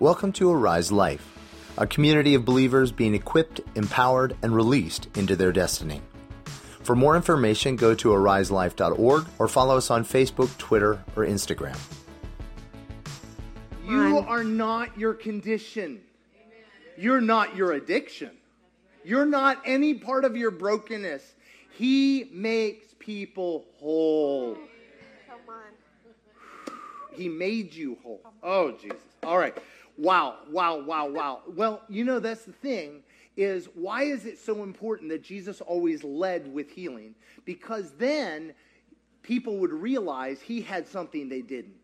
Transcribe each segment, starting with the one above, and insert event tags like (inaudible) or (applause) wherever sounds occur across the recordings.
Welcome to Arise Life, a community of believers being equipped, empowered, and released into their destiny. For more information, go to ariselife.org or follow us on Facebook, Twitter, or Instagram. You are not your condition. You're not your addiction. You're not any part of your brokenness. He makes people whole. Come on. He made you whole. Oh, Jesus. All right. Wow, wow, wow, wow. Well, you know, that's the thing is why is it so important that Jesus always led with healing? Because then people would realize he had something they didn't.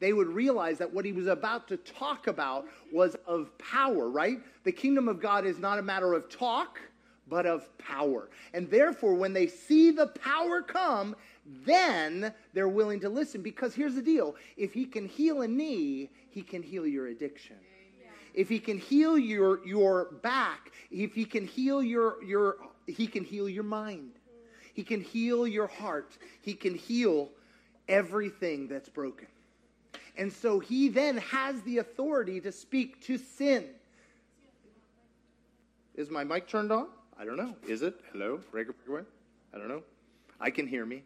They would realize that what he was about to talk about was of power, right? The kingdom of God is not a matter of talk, but of power. And therefore, when they see the power come, then they're willing to listen. Because here's the deal if he can heal a knee, he can heal your addiction. If he can heal your, your back, if he can heal your, your, he can heal your mind. He can heal your heart. He can heal everything that's broken. And so he then has the authority to speak to sin. Is my mic turned on? I don't know. Is it? Hello? Breaker, breaker, I don't know. I can hear me.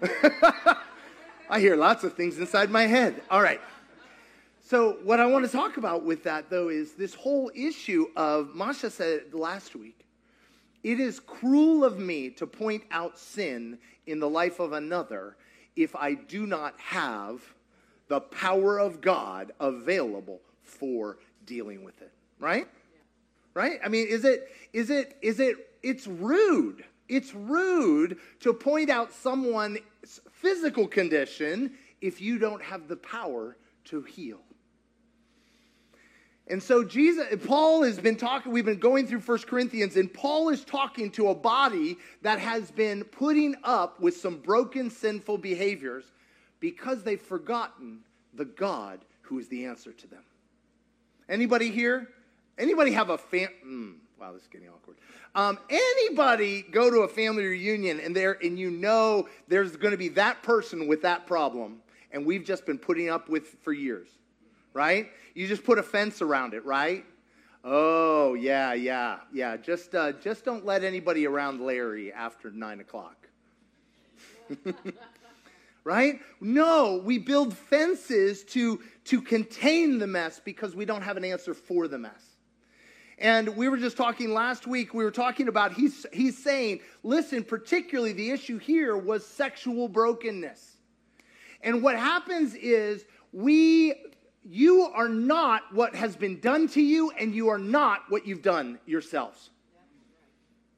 (laughs) I hear lots of things inside my head. All right. So, what I want to talk about with that, though, is this whole issue of, Masha said last week, it is cruel of me to point out sin in the life of another if I do not have the power of God available for dealing with it. Right? Right? I mean, is it, is it, is it, it's rude. It's rude to point out someone's physical condition if you don't have the power to heal. And so Jesus, Paul has been talking, we've been going through First Corinthians, and Paul is talking to a body that has been putting up with some broken, sinful behaviors because they've forgotten the God who is the answer to them. Anybody here? Anybody have a fam? Mm, wow, this is getting awkward. Um, anybody go to a family reunion and there and you know there's going to be that person with that problem, and we've just been putting up with for years, right? You just put a fence around it, right? Oh yeah, yeah, yeah. Just uh, just don't let anybody around Larry after nine o'clock. (laughs) right? No, we build fences to, to contain the mess because we don't have an answer for the mess. And we were just talking last week, we were talking about, he's, he's saying, listen, particularly the issue here was sexual brokenness. And what happens is, we, you are not what has been done to you, and you are not what you've done yourselves.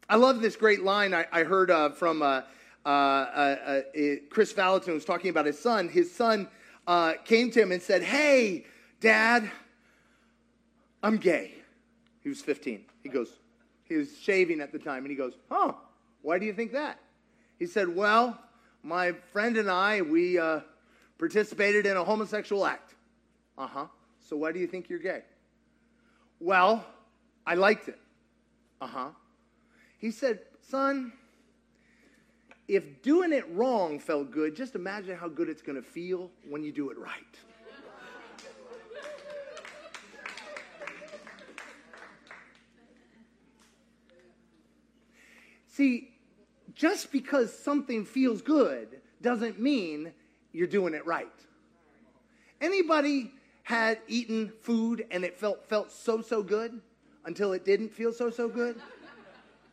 I love this great line I, I heard uh, from uh, uh, uh, uh Kris Vallotton was talking about his son. His son uh, came to him and said, Hey, dad, I'm gay. He was 15. He goes, he was shaving at the time, and he goes, Huh, why do you think that? He said, Well, my friend and I, we uh, participated in a homosexual act. Uh huh. So why do you think you're gay? Well, I liked it. Uh huh. He said, Son, if doing it wrong felt good, just imagine how good it's going to feel when you do it right. See, just because something feels good doesn't mean you're doing it right. Anybody had eaten food and it felt felt so so good until it didn't feel so so good?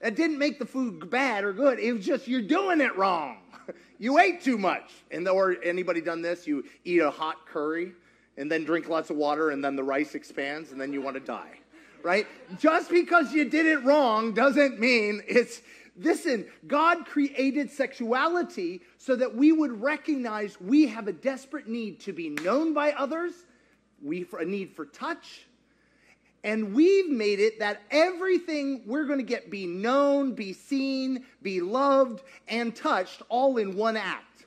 It didn't make the food bad or good. It was just you're doing it wrong. (laughs) you ate too much. And or anybody done this? You eat a hot curry and then drink lots of water and then the rice expands and then you want to die. Right? Just because you did it wrong doesn't mean it's Listen, God created sexuality so that we would recognize we have a desperate need to be known by others, we for a need for touch, and we've made it that everything we're going to get be known, be seen, be loved, and touched all in one act.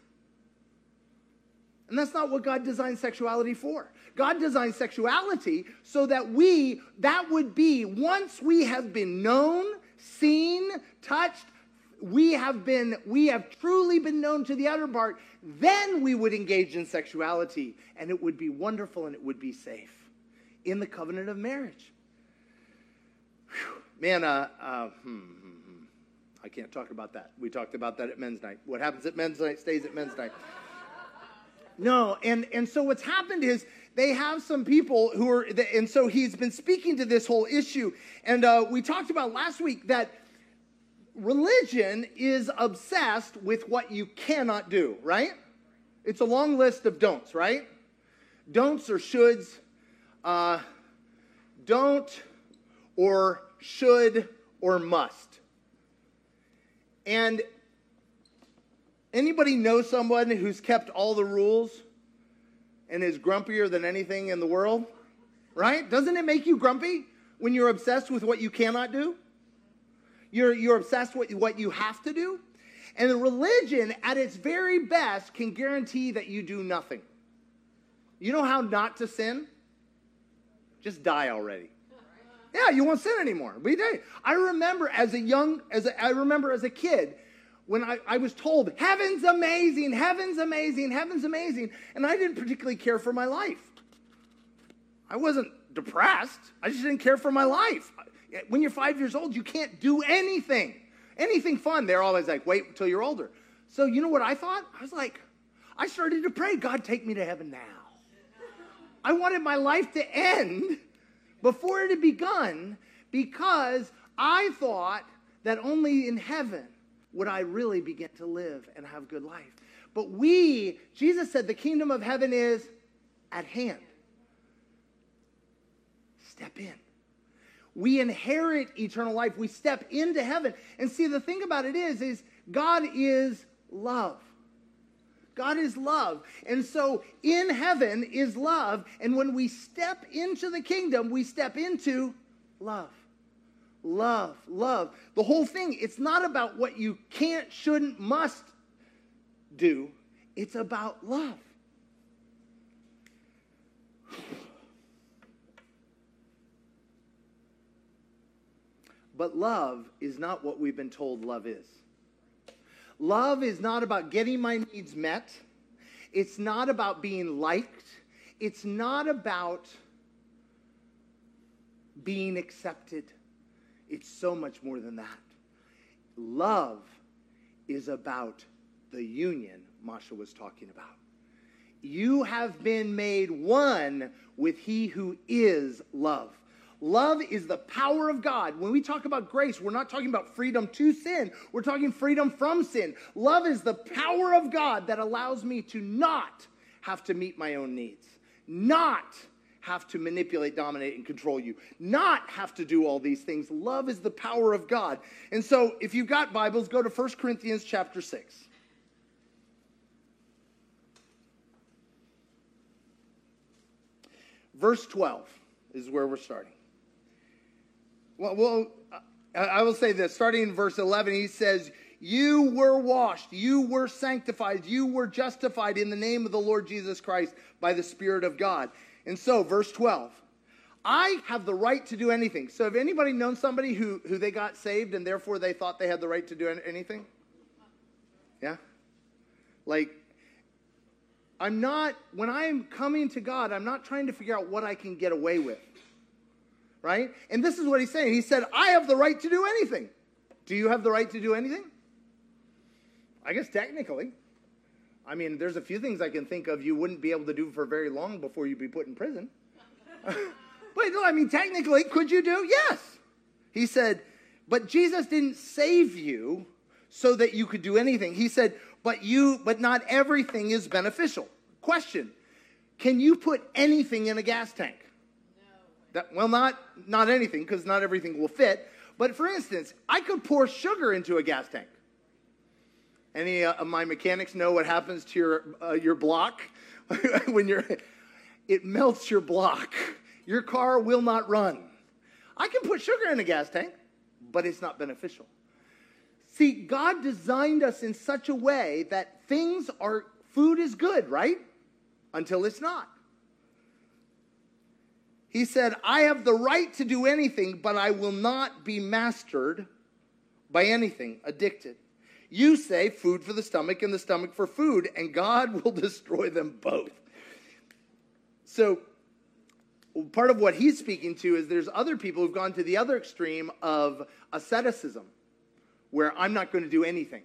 And that's not what God designed sexuality for. God designed sexuality so that we, that would be, once we have been known, seen, touched, we have been, we have truly been known to the other part, then we would engage in sexuality and it would be wonderful and it would be safe. in the covenant of marriage. Whew. Man, uh, uh, hmm, hmm, hmm. I can't talk about that. We talked about that at men's night. What happens at men's night stays at men's night. No, and, and so what's happened is they have some people who are, and so he's been speaking to this whole issue. And uh, we talked about last week that religion is obsessed with what you cannot do, right? It's a long list of don'ts, right? Don'ts or shoulds. Uh, don't or should or must. And anybody know someone who's kept all the rules and is grumpier than anything in the world? Right? Doesn't it make you grumpy when you're obsessed with what you cannot do? You're, you're obsessed with what you have to do? And the religion, at its very best, can guarantee that you do nothing. You know how not to sin? Just die already. Yeah, you won't sin anymore. Be day. I remember as a young, as a, I remember as a kid, when I, I was told, heaven's amazing, heaven's amazing, heaven's amazing, and I didn't particularly care for my life. I wasn't depressed. I just didn't care for my life. When you're five years old, you can't do anything, anything fun. They're always like, wait until you're older. So, you know what I thought? I was like, I started to pray, God, take me to heaven now. I wanted my life to end before it had begun because I thought that only in heaven would I really begin to live and have good life. But we, Jesus said, the kingdom of heaven is at hand. Step in. We inherit eternal life. We step into heaven. And see, the thing about it is, is God is love. God is love. And so in heaven is love. And when we step into the kingdom, we step into love. Love, love. The whole thing, it's not about what you can't, shouldn't, must do, it's about love. But love is not what we've been told love is. Love is not about getting my needs met. It's not about being liked. It's not about being accepted. It's so much more than that. Love is about the union Masha was talking about. You have been made one with he who is love. Love is the power of God. When we talk about grace, we're not talking about freedom to sin, we're talking freedom from sin. Love is the power of God that allows me to not have to meet my own needs, not have to manipulate, dominate, and control you, not have to do all these things. Love is the power of God. And so, if you've got Bibles, go to 1 Corinthians chapter 6. Verse 12 is where we're starting. Well, well I will say this starting in verse 11, he says, You were washed, you were sanctified, you were justified in the name of the Lord Jesus Christ by the Spirit of God. And so, verse 12, I have the right to do anything. So, have anybody known somebody who, who they got saved and therefore they thought they had the right to do anything? Yeah? Like, I'm not, when I'm coming to God, I'm not trying to figure out what I can get away with right? And this is what he's saying. He said, I have the right to do anything. Do you have the right to do anything? I guess technically. I mean, there's a few things I can think of you wouldn't be able to do for very long before you'd be put in prison. (laughs) but no, I mean, technically, could you do? Yes. He said, but Jesus didn't save you so that you could do anything. He said, but you, but not everything is beneficial. Question Can you put anything in a gas tank? That, well, not, not anything, because not everything will fit. But for instance, I could pour sugar into a gas tank. Any uh, of my mechanics know what happens to your, uh, your block (laughs) when you're, it melts your block. Your car will not run. I can put sugar in a gas tank, but it's not beneficial. See, God designed us in such a way that things are, food is good, right? Until it's not. He said, I have the right to do anything, but I will not be mastered by anything, addicted. You say food for the stomach and the stomach for food, and God (laughs) will destroy them both. So, part of what he's speaking to is there's other people who've gone to the other extreme of asceticism, where I'm not going to do anything,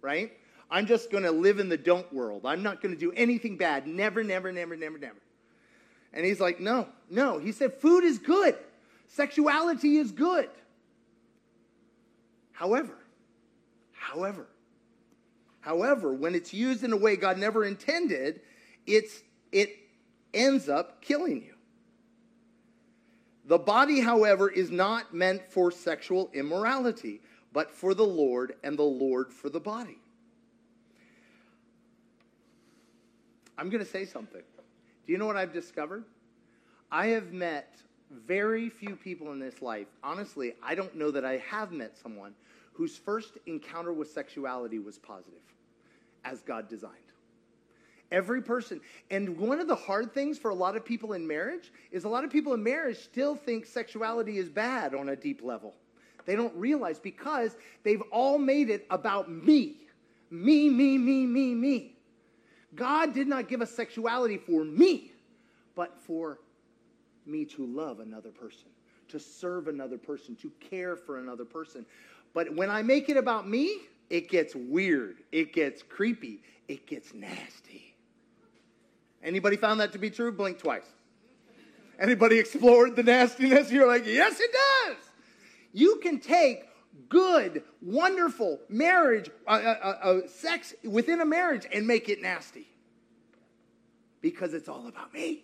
right? I'm just going to live in the don't world. I'm not going to do anything bad. Never, never, never, never, never. And he's like, no, no. He said, food is good, sexuality is good. However, however, however, when it's used in a way God never intended, it's, it ends up killing you. The body, however, is not meant for sexual immorality, but for the Lord, and the Lord for the body. I'm going to say something. Do you know what I've discovered? I have met very few people in this life. Honestly, I don't know that I have met someone whose first encounter with sexuality was positive, as God designed. Every person. And one of the hard things for a lot of people in marriage is a lot of people in marriage still think sexuality is bad on a deep level. They don't realize because they've all made it about me. Me, me, me, me, me. God did not give us sexuality for me, but for me to love another person, to serve another person, to care for another person. But when I make it about me, it gets weird, it gets creepy, it gets nasty. Anybody found that to be true? Blink twice. Anybody explored the nastiness? You're like, yes, it does. You can take good, wonderful marriage, uh, uh, uh, uh, sex within a marriage and make it nasty because it's all about me.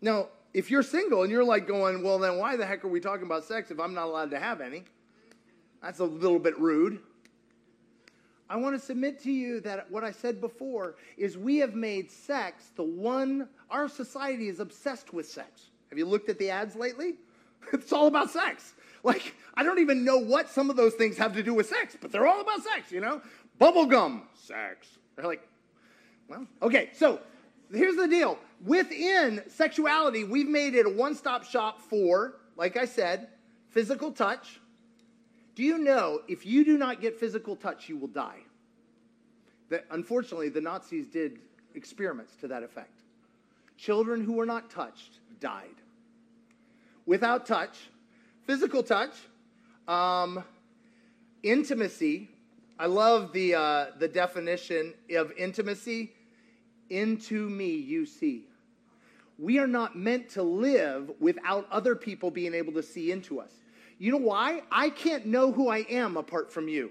Now, if you're single and you're like going, well, then why the heck are we talking about sex if I'm not allowed to have any? That's a little bit rude. I want to submit to you that what I said before is we have made sex the one, our society is obsessed with sex. Have you looked at the ads lately? (laughs) It's all about sex. Like, I don't even know what some of those things have to do with sex, but they're all about sex, you know? Bubblegum, sex. They're like, well, okay, so here's the deal. Within sexuality, we've made it a one stop shop for, like I said, physical touch. Do you know if you do not get physical touch, you will die? That unfortunately, the Nazis did experiments to that effect. Children who were not touched died. Without touch, physical touch, um, intimacy. I love the, uh, the definition of intimacy into me you see. We are not meant to live without other people being able to see into us. You know why? I can't know who I am apart from you.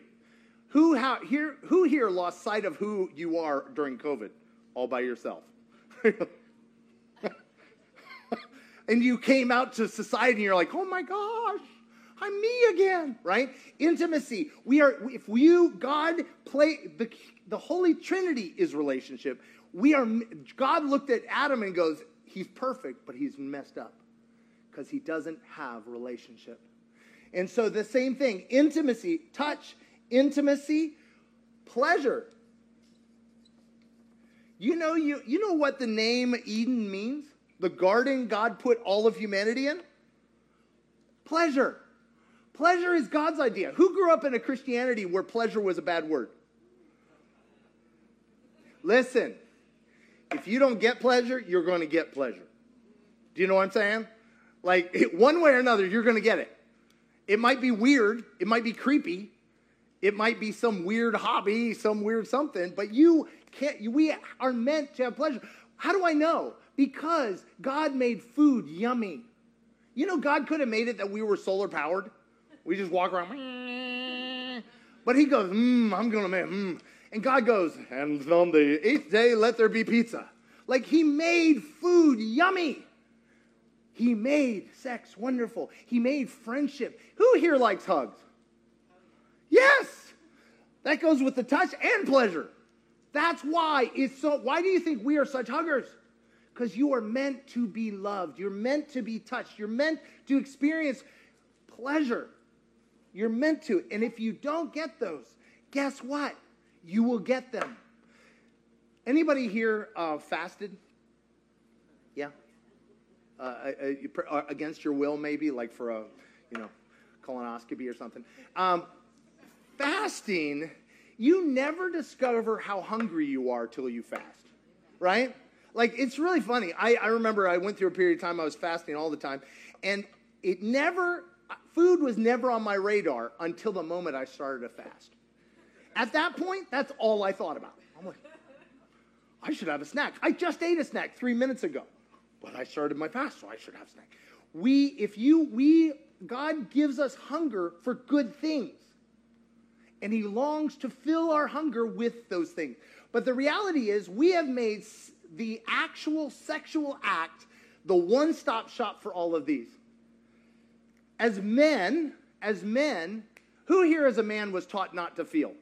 Who, how, here, who here lost sight of who you are during COVID? All by yourself. (laughs) and you came out to society and you're like, oh my gosh, I'm me again, right? Intimacy. We are, if you, God, play, the, the Holy Trinity is relationship we are, God looked at Adam and goes, he's perfect, but he's messed up because he doesn't have relationship. And so the same thing, intimacy, touch, intimacy, pleasure. You know, you, you know what the name Eden means? The garden God put all of humanity in? Pleasure. Pleasure is God's idea. Who grew up in a Christianity where pleasure was a bad word? Listen, if you don't get pleasure, you're going to get pleasure. Do you know what I'm saying? Like, one way or another, you're going to get it. It might be weird, it might be creepy, it might be some weird hobby, some weird something, but you can't, we are meant to have pleasure. How do I know? Because God made food yummy. You know, God could have made it that we were solar powered. We just walk around. But He goes, mm, I'm going to make, mm. And God goes, and on the eighth day, let there be pizza. Like he made food yummy. He made sex wonderful. He made friendship. Who here likes hugs? Yes. That goes with the touch and pleasure. That's why it's so. Why do you think we are such huggers? Because you are meant to be loved. You're meant to be touched. You're meant to experience pleasure. You're meant to. And if you don't get those, guess what? You will get them. Anybody here uh, fasted? Yeah. Uh, uh, uh, against your will, maybe, like for a, you know, colonoscopy or something. Um, fasting, you never discover how hungry you are till you fast, right? Like, it's really funny. I, I remember I went through a period of time I was fasting all the time, and it never, food was never on my radar until the moment I started to fast. At that point, that's all I thought about. I'm like, I should have a snack. I just ate a snack three minutes ago, but I started my fast, so I should have a snack. We, if you, we, God gives us hunger for good things. And he longs to fill our hunger with those things. But the reality is, we have made the actual sexual act the one stop shop for all of these. As men, as men, who here as a man was taught not to feel?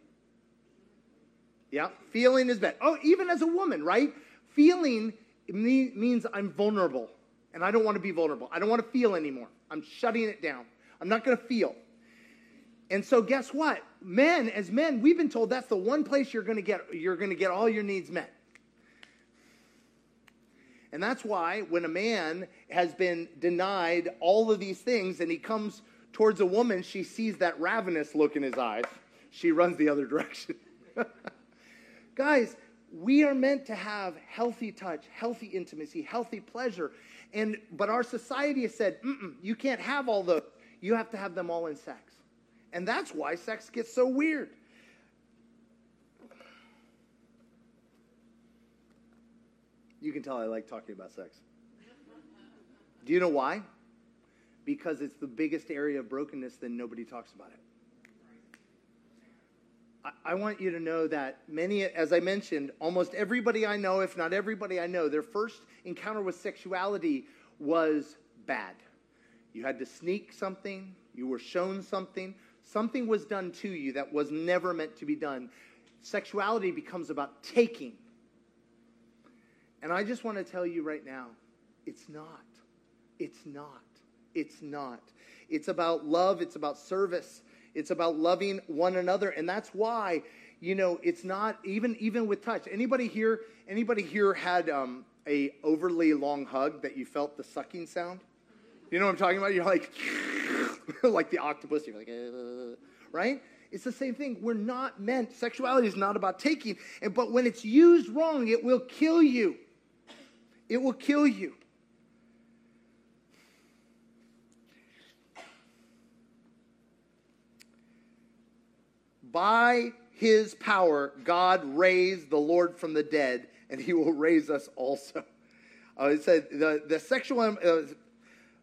Yeah, feeling is bad. Oh, even as a woman, right? Feeling means I'm vulnerable and I don't want to be vulnerable. I don't want to feel anymore. I'm shutting it down. I'm not going to feel. And so guess what? Men, as men, we've been told that's the one place you're going to get you're going to get all your needs met. And that's why when a man has been denied all of these things and he comes towards a woman, she sees that ravenous look in his eyes. She runs the other direction. (laughs) Guys, we are meant to have healthy touch, healthy intimacy, healthy pleasure. And but our society has said, you can't have all the you have to have them all in sex. And that's why sex gets so weird. You can tell I like talking about sex. Do you know why? Because it's the biggest area of brokenness, then nobody talks about it. I, want you to know that many, as I mentioned, almost everybody I know, if not everybody I know, their first encounter with sexuality was bad. You had to sneak something, you were shown something, something was done to you that was never meant to be done. Sexuality becomes about taking. And I just want to tell you right now, it's not. It's not. It's not. It's about love, it's about service, it's about loving one another. And that's why, you know, it's not even even with touch. Anybody here, anybody here had um, a overly long hug that you felt the sucking sound? You know what I'm talking about? You're like, (laughs) like the octopus. You're like, uh, right? It's the same thing. We're not meant, sexuality is not about taking, but when it's used wrong, it will kill you. It will kill you. By his power, God raised the Lord from the dead, and he will raise us also. Uh, it said the, the sexual, uh,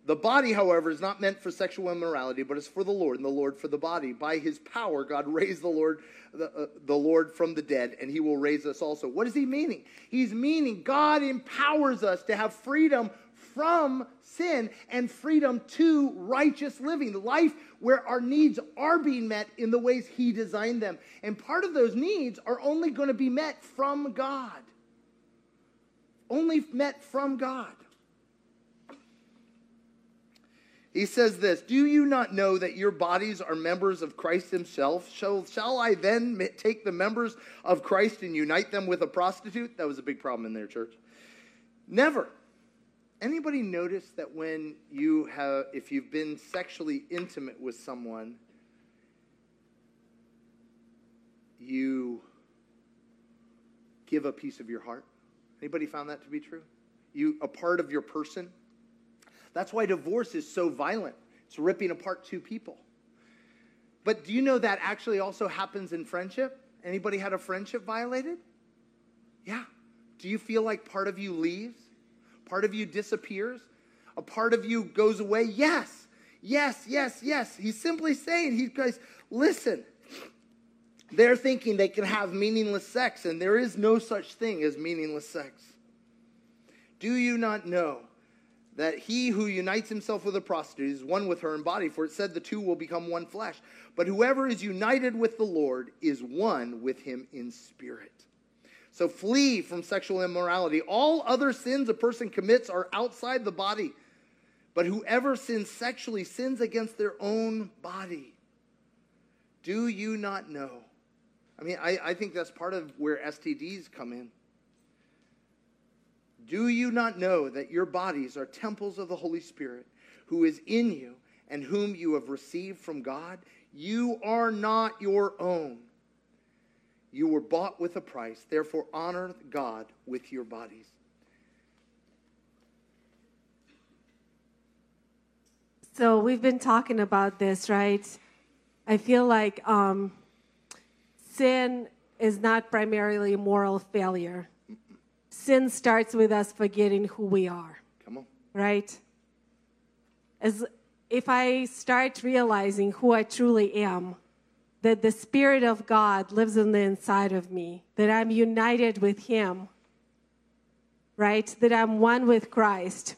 the body, however, is not meant for sexual immorality, but is for the Lord, and the Lord for the body. By His power, God (laughs) raised the Lord, the, uh, the Lord from the dead, and He will raise us also. What is He meaning? He's meaning God empowers us to have freedom from sin and freedom to righteous living, life where our needs are being met in the ways He designed them. And part of those needs are only going to be met from God. Only met from God. He says this Do you not know that your bodies are members of Christ Himself? Shall, shall I then take the members of Christ and unite them with a prostitute? That was a big problem in their church. Never. Anybody notice that when you have, if you've been sexually intimate with someone, you give a piece of your heart? Anybody found that to be true? You, a part of your person? That's why divorce is so violent. It's ripping apart two people. But do you know that actually also happens in friendship? Anybody had a friendship violated? Yeah. Do you feel like part of you leaves? Part of you disappears? A part of you goes away? Yes. Yes, yes, yes. He's simply saying, he guys, listen. They're thinking they can have meaningless sex, and there is no such thing as meaningless sex. Do you not know that he who unites himself with a prostitute is one with her in body, for it said the two will become one flesh. But whoever is united with the Lord is one with him in spirit. So flee from sexual immorality. All other sins a person commits are outside the body. But whoever sins sexually sins against their own body. Do you not know? I mean, I, I think that's part of where STDs come in. Do you not know that your bodies are temples of the Holy Spirit who is in you and whom you have received from God? You are not your own. You were bought with a price, therefore, honor God with your bodies. So, we've been talking about this, right? I feel like um, sin is not primarily moral failure. Sin starts with us forgetting who we are. Come on. Right? As if I start realizing who I truly am, that the Spirit of God lives on the inside of me, that I'm united with Him, right? That I'm one with Christ,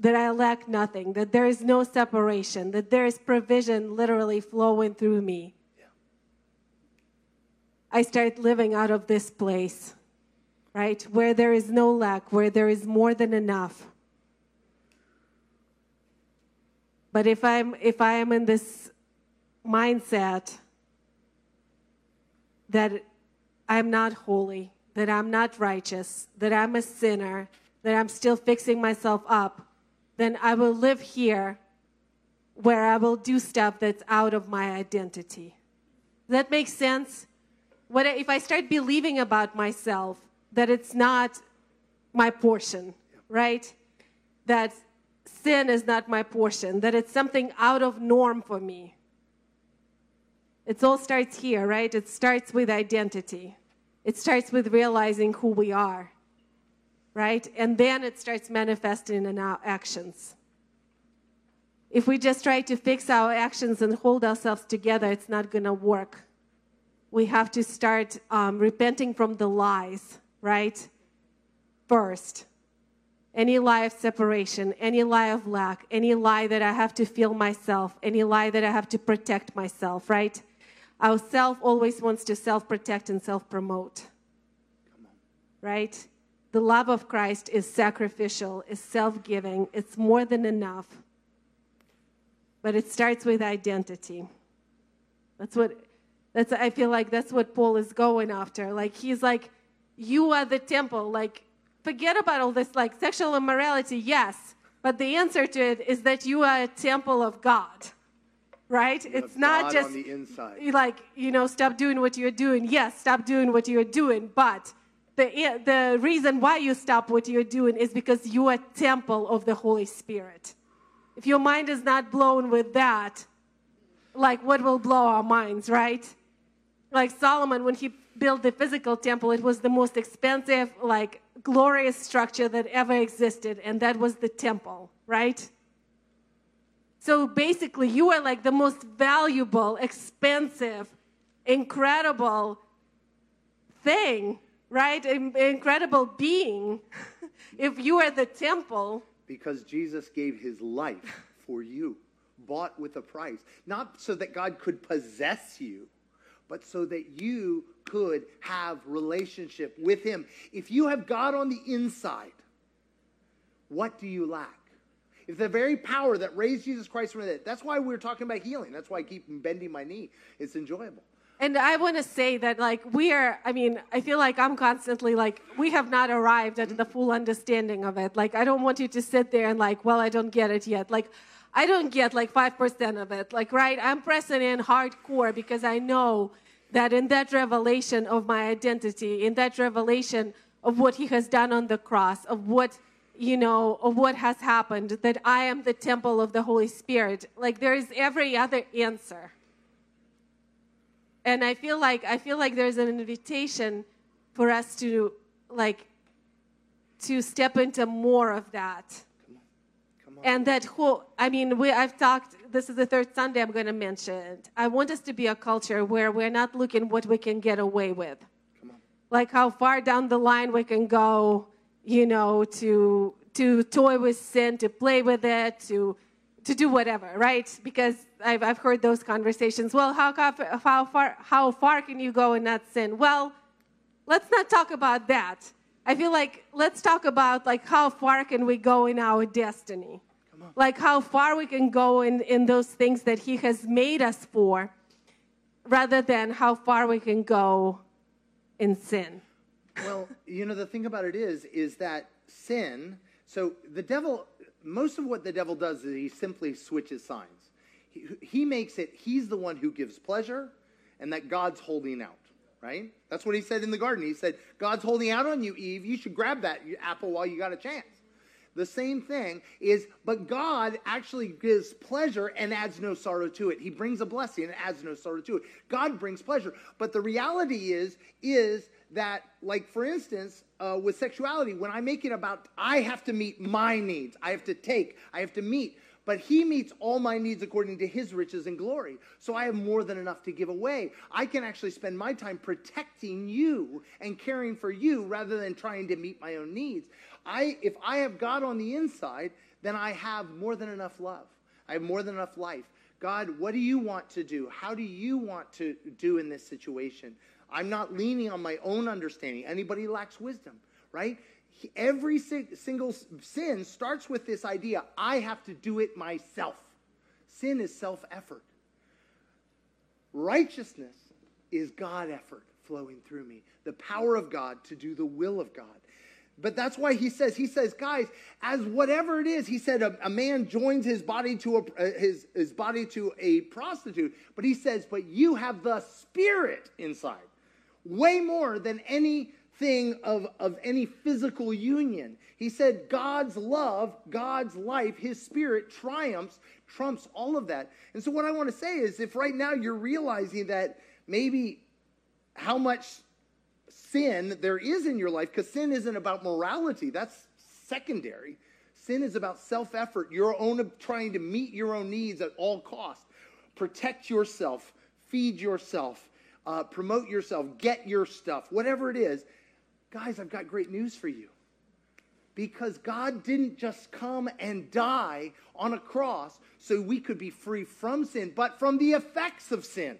that I lack nothing, that there is no separation, that there is provision literally flowing through me. I start living out of this place, right? Where there is no lack, where there is more than enough. But if I'm if I am in this mindset that I'm not holy, that I'm not righteous, that I'm a sinner, that I'm still fixing myself up, then I will live here where I will do stuff that's out of my identity. That make sense? What if I start believing about myself that it's not my portion, right? That sin is not my portion, that it's something out of norm for me. It all starts here, right? It starts with identity. It starts with realizing who we are, right? And then it starts manifesting in our actions. If we just try to fix our actions and hold ourselves together, it's not going to work. We have to start um, repenting from the lies, right? First. Any lie of separation, any lie of lack, any lie that I have to feel myself, any lie that I have to protect myself, right? Our self always wants to self protect and self promote. Right? The love of Christ is sacrificial, is self giving, it's more than enough. But it starts with identity. That's what, that's, I feel like that's what Paul is going after. Like, he's like, you are the temple. Like, forget about all this, like, sexual immorality, yes. But the answer to it is that you are a temple of God right? It's not God just on the inside. like you know, stop doing what you're doing. Yes, stop doing what you're doing, but the the reason why you stop what you're doing is because you are temple of the Holy Spirit. If your mind is not blown with that, like what will blow our minds, right? Like Solomon, when he built the physical temple, it was the most expensive, like glorious structure that ever existed, and that was the temple, right? So basically, you are like the most valuable, expensive, incredible thing, right? In- incredible being. (laughs) if you are the temple, Because Jesus gave his life for you, bought with a price. Not so that God could possess you, but so that you could have relationship with him. If you have God on the inside, what do you lack? If the very power that raised Jesus Christ from the dead, that's why we're talking about healing. That's why I keep bending my knee. It's enjoyable. And I want to say that, like, we are, I mean, I feel like I'm constantly like, we have not arrived at the full understanding of it. Like, I don't want you to sit there and, like, well, I don't get it yet. Like, I don't get like 5% of it. Like, right? I'm pressing in hardcore because I know that in that revelation of my identity, in that revelation of what he has done on the cross, of what, you know, of what has happened, that I am the temple of the Holy Spirit, like, there is every other answer. And i feel like i feel like there's an invitation for us to like to step into more of that. Come on. and that whole i mean we, i've talked this is the third sunday i'm going to mention i want us to be a culture where we're not looking what we can get away with. Like how far down the line we can go you know to to toy with sin to play with it to to do whatever right? Because i've, I've heard those conversations. Well how, how far how far can you go in that sin? Well let's not talk about that. I feel like let's talk about like how far can we go in our destiny? Like how far we can go in in those things that he has made us for rather than how far we can go in sin Well, (laughs) you know, the thing about it is, is that sin, so the devil, most of what the devil does is he simply switches signs. He, he makes it, he's the one who gives pleasure and that God's holding out, right? That's what he said in the garden. He said, God's holding out on you, Eve. You should grab that apple while you got a chance. the same thing is, but God actually gives pleasure and adds no sorrow to it. He brings a blessing and adds no sorrow to it. God brings pleasure. But the reality is, is that, like, for instance, uh, with sexuality, when I make it about, I have to meet my needs, I have to take, I have to meet but he meets all my needs according to his riches and glory. So I have more than enough to give away. I can actually spend my time protecting you and caring for you rather than trying to meet my own needs. I, if I have God on the inside, then I have more than enough love. I have more than enough life. God, what do you want to do? How do you want to do in this situation? I'm not leaning on my own understanding. Anybody lacks wisdom, right? every single sin starts with this idea I have to do it myself. Sin is self effort. Righteousness is God effort flowing through me, the power of God to do the will of God. But that's why he says, he says, guys, as whatever it is, he said a, a man joins his body to a, uh, his, his body to a prostitute, but he says, but you have the spirit inside. Way more than anything of, of any physical union. He said God's love, God's life, his spirit triumphs, trumps all of that. And so, what I want to say is if right now you're realizing that maybe how much sin there is in your life, because sin isn't about morality, that's secondary. Sin is about self effort, your own trying to meet your own needs at all costs. Protect yourself, feed yourself, uh, promote yourself, get your stuff, whatever it is. Guys, I've got great news for you. Because God didn't just come and die on a cross so we could be free from sin, but from the effects of sin.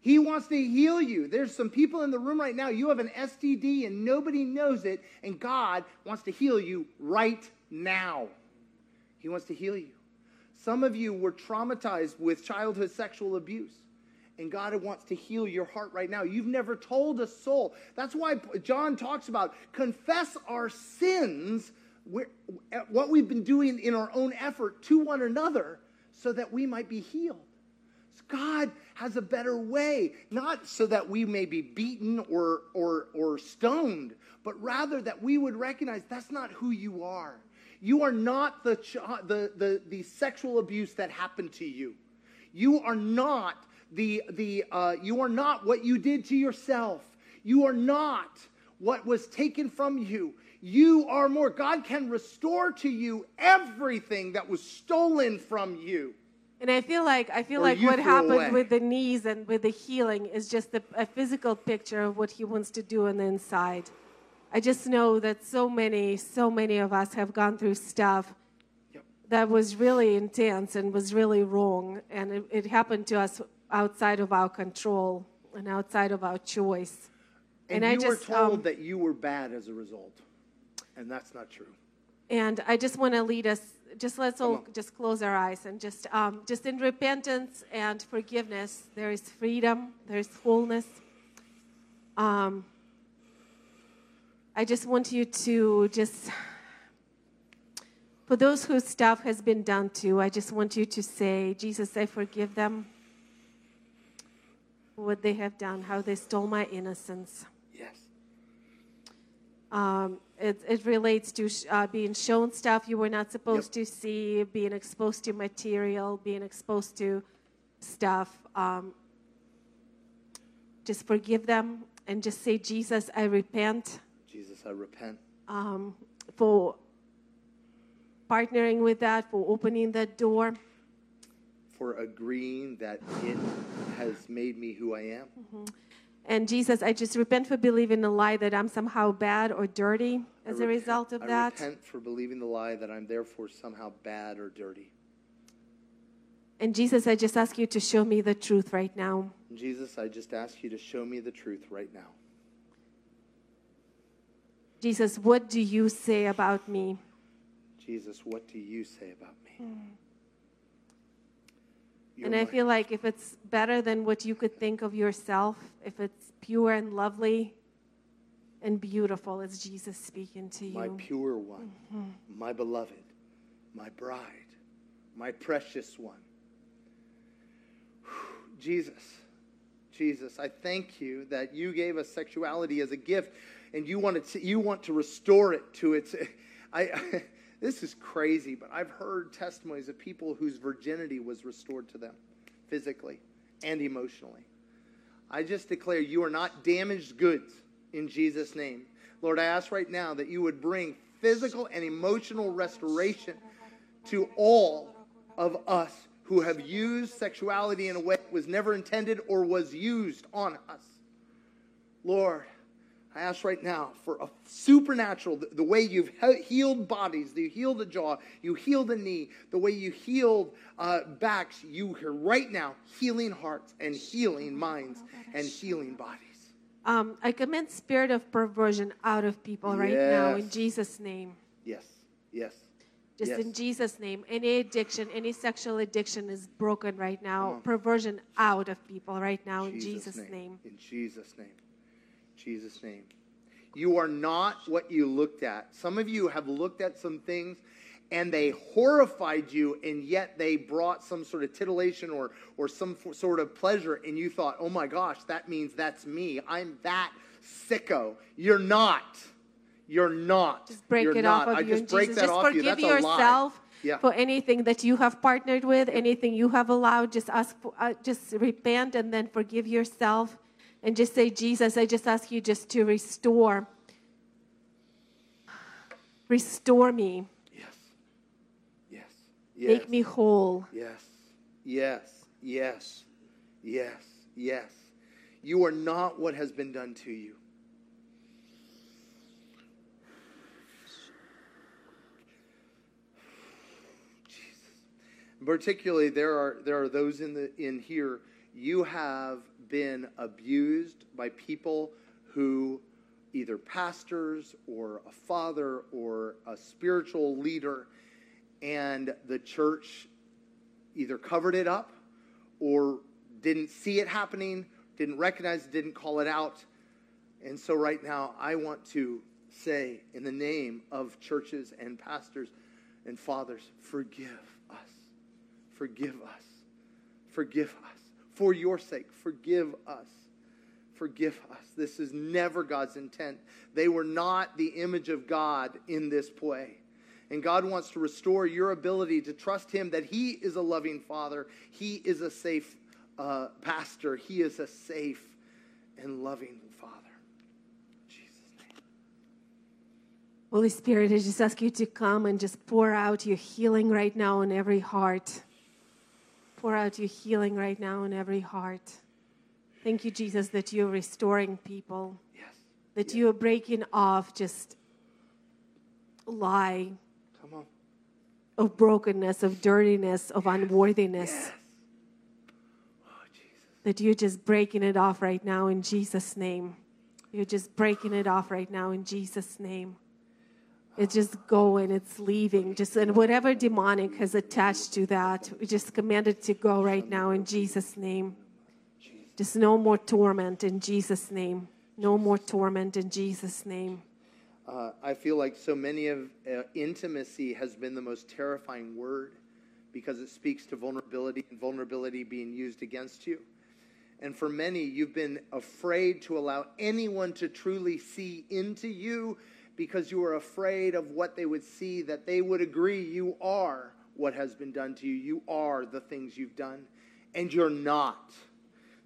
He wants to heal you. There's some people in the room right now, you have an STD and nobody knows it, and God wants to heal you right now. He wants to heal you. Some of you were traumatized with childhood sexual abuse and God wants to heal your heart right now. You've never told a soul. That's why John talks about confess our sins, what we've been doing in our own effort to one another, so that we might be healed. God has a better way, not so that we may be beaten or, or, or stoned, but rather that we would recognize that's not who you are. You are not the, the, the, the sexual abuse that happened to you. You are not the, the, uh, you are not what you did to yourself. You are not what was taken from you. You are more. God can restore to you everything that was stolen from you. And I feel like I feel like what happened away. with the knees and with the healing is just a, a physical picture of what He wants to do on the inside. I just know that so many, so many of us have gone through stuff that was really intense and was really wrong, and it, it happened to us outside of our control and outside of our choice. And, and you I just, were told um, that you were bad as a result, and that's not true. And I just want to lead us. Just let's all just close our eyes and just, um, just in repentance and forgiveness, there is freedom, there is wholeness. Um, I just want you to just, for those whose stuff has been done to, I just want you to say, Jesus, I forgive them what they have done, how they stole my innocence. Yes. Um, it, it relates to uh, being shown stuff you were not supposed yep. to see, being exposed to material, being exposed to stuff. Um, just forgive them and just say, Jesus, I repent. Jesus, I repent. Um, for partnering with that, for opening that door for agreeing that it has made me who I am. Mm-hmm. And Jesus, I just repent for believing the lie that I'm somehow bad or dirty as a result of I that. I repent for believing the lie that I'm therefore somehow bad or dirty. And Jesus, I just ask you to show me the truth right now. Jesus, I just ask you to show me the truth right now. Jesus, what do you say about me? Jesus, what do you say about me? Mm and I feel like if it's better than what you could think of yourself, if it's pure and lovely and beautiful, it's Jesus speaking to you. My pure one, mm-hmm. my beloved, my bride, my precious one. Jesus, Jesus, I thank you that you gave us sexuality as a gift and you want to, you want to restore it to its. (laughs) I, This is crazy, but I've heard testimonies of people whose virginity was restored to them physically and emotionally. I just declare you are not damaged goods in Jesus' name. Lord, I ask right now that you would bring physical and emotional restoration to all of us who have used sexuality in a way that was never intended or was used on us. Lord, I ask right now for a supernatural, the, the way you've healed bodies, you healed the jaw, you healed the knee, the way you healed uh, backs, you are right now healing hearts and healing minds and healing bodies. Um, I command spirit of perversion out of people right now in Jesus' name. Yes, yes. Just yes. in Jesus' name, any addiction, any sexual addiction is broken right now. Perversion out of people right now in Jesus', Jesus name. name. In Jesus' name. Jesus' name. You are not what you looked at. Some of you have looked at some things and they horrified you, and yet they brought some sort of titillation or, or some sort of pleasure, and you thought, oh my gosh, that means that's me. I'm that sicko. You're not. You're not. Just break You're it not. off of I you. just break Jesus. that Just off forgive you. That's yourself Yeah. for anything that you have partnered with, anything you have allowed. Just ask, for, uh, just repent and then forgive yourself, and just say, Jesus, I just ask you just to restore, restore me, Yes. Yes. Yes. make me whole. Yes, yes, yes, yes, yes. You are not what has been done to you. Jesus. Particularly, there are there are those in the in here. You have been abused by people who, either pastors or a father or a spiritual leader, and the church either covered it up or didn't see it happening, didn't recognize didn't call it out. And so, right now, I want to say, in the name of churches and pastors and fathers, forgive us. Forgive us. Forgive us. For your sake, forgive us. Forgive us. This is never God's intent. They were not the image of God in this play. And God wants to restore your ability to trust Him that He is a loving Father. He is a safe uh, pastor. He is a safe and loving Father. In Jesus' name. Holy Spirit, I just ask you to come and just pour out your healing right now in every heart. Pour out your healing right now in every heart. Thank you, Jesus, that you're restoring people, Yes. that you are breaking off just lie Come on. of brokenness, of dirtiness, of unworthiness. Yes. Oh, Jesus. That you're just breaking it off right now in Jesus' name. You're just breaking it off right now in Jesus' name. It's just going, it's leaving. Just and whatever demonic has attached to that, we just command it to go right now in Jesus' name. Just no more torment in Jesus' name. No more torment in Jesus' name. Uh, I feel like so many of uh, intimacy has been the most terrifying word because it speaks to vulnerability and vulnerability being used against you. And for many, you've been afraid to allow anyone to truly see into you because you are afraid of what they would see, that they would agree you are what has been done to you. You are the things you've done, and you're not.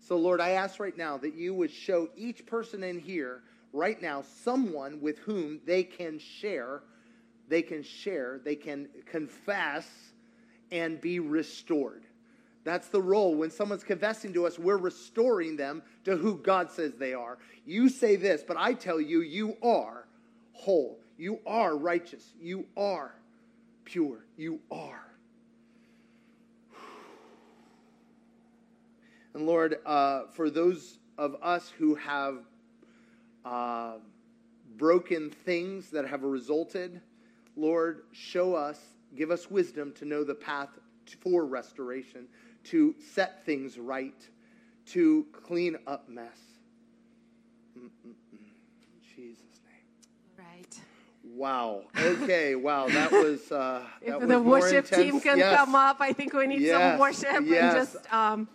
So, Lord, I ask right now that you would show each person in here right now someone with whom they can share, they can share, they can confess and be restored. That's the role. When someone's confessing to us, we're restoring them to who God says they are. You say this, but I tell you, you are whole. You are righteous. You are pure. You are. And Lord, uh, for those of us who have uh, broken things that have resulted, Lord, show us, give us wisdom to know the path for restoration, to set things right, to clean up mess. Mm-mm-mm. Jesus'. Right. Wow. Okay. Wow. That was. Uh, (laughs) that If was the worship team can Yes. come up, I think we need Yes, some worship yes. and just um,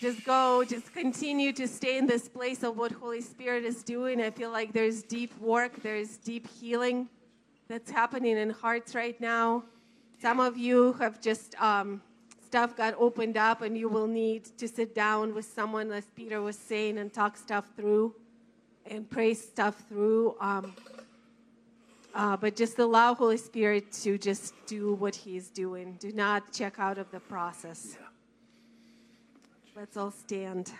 just go, just continue to stay in this place of what Holy Spirit is doing. I feel like there's deep work, there's deep healing that's happening in hearts right now. Some of you have just um, stuff got opened up, and you will need to sit down with someone, as Peter was saying, and talk stuff through and pray stuff through. Um, uh, but just allow Holy Spirit to just do what He's doing. Do not check out of the process. Let's all stand.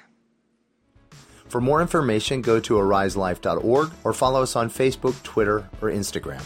For more information, go to ariselife.org or follow us on Facebook, Twitter, or Instagram.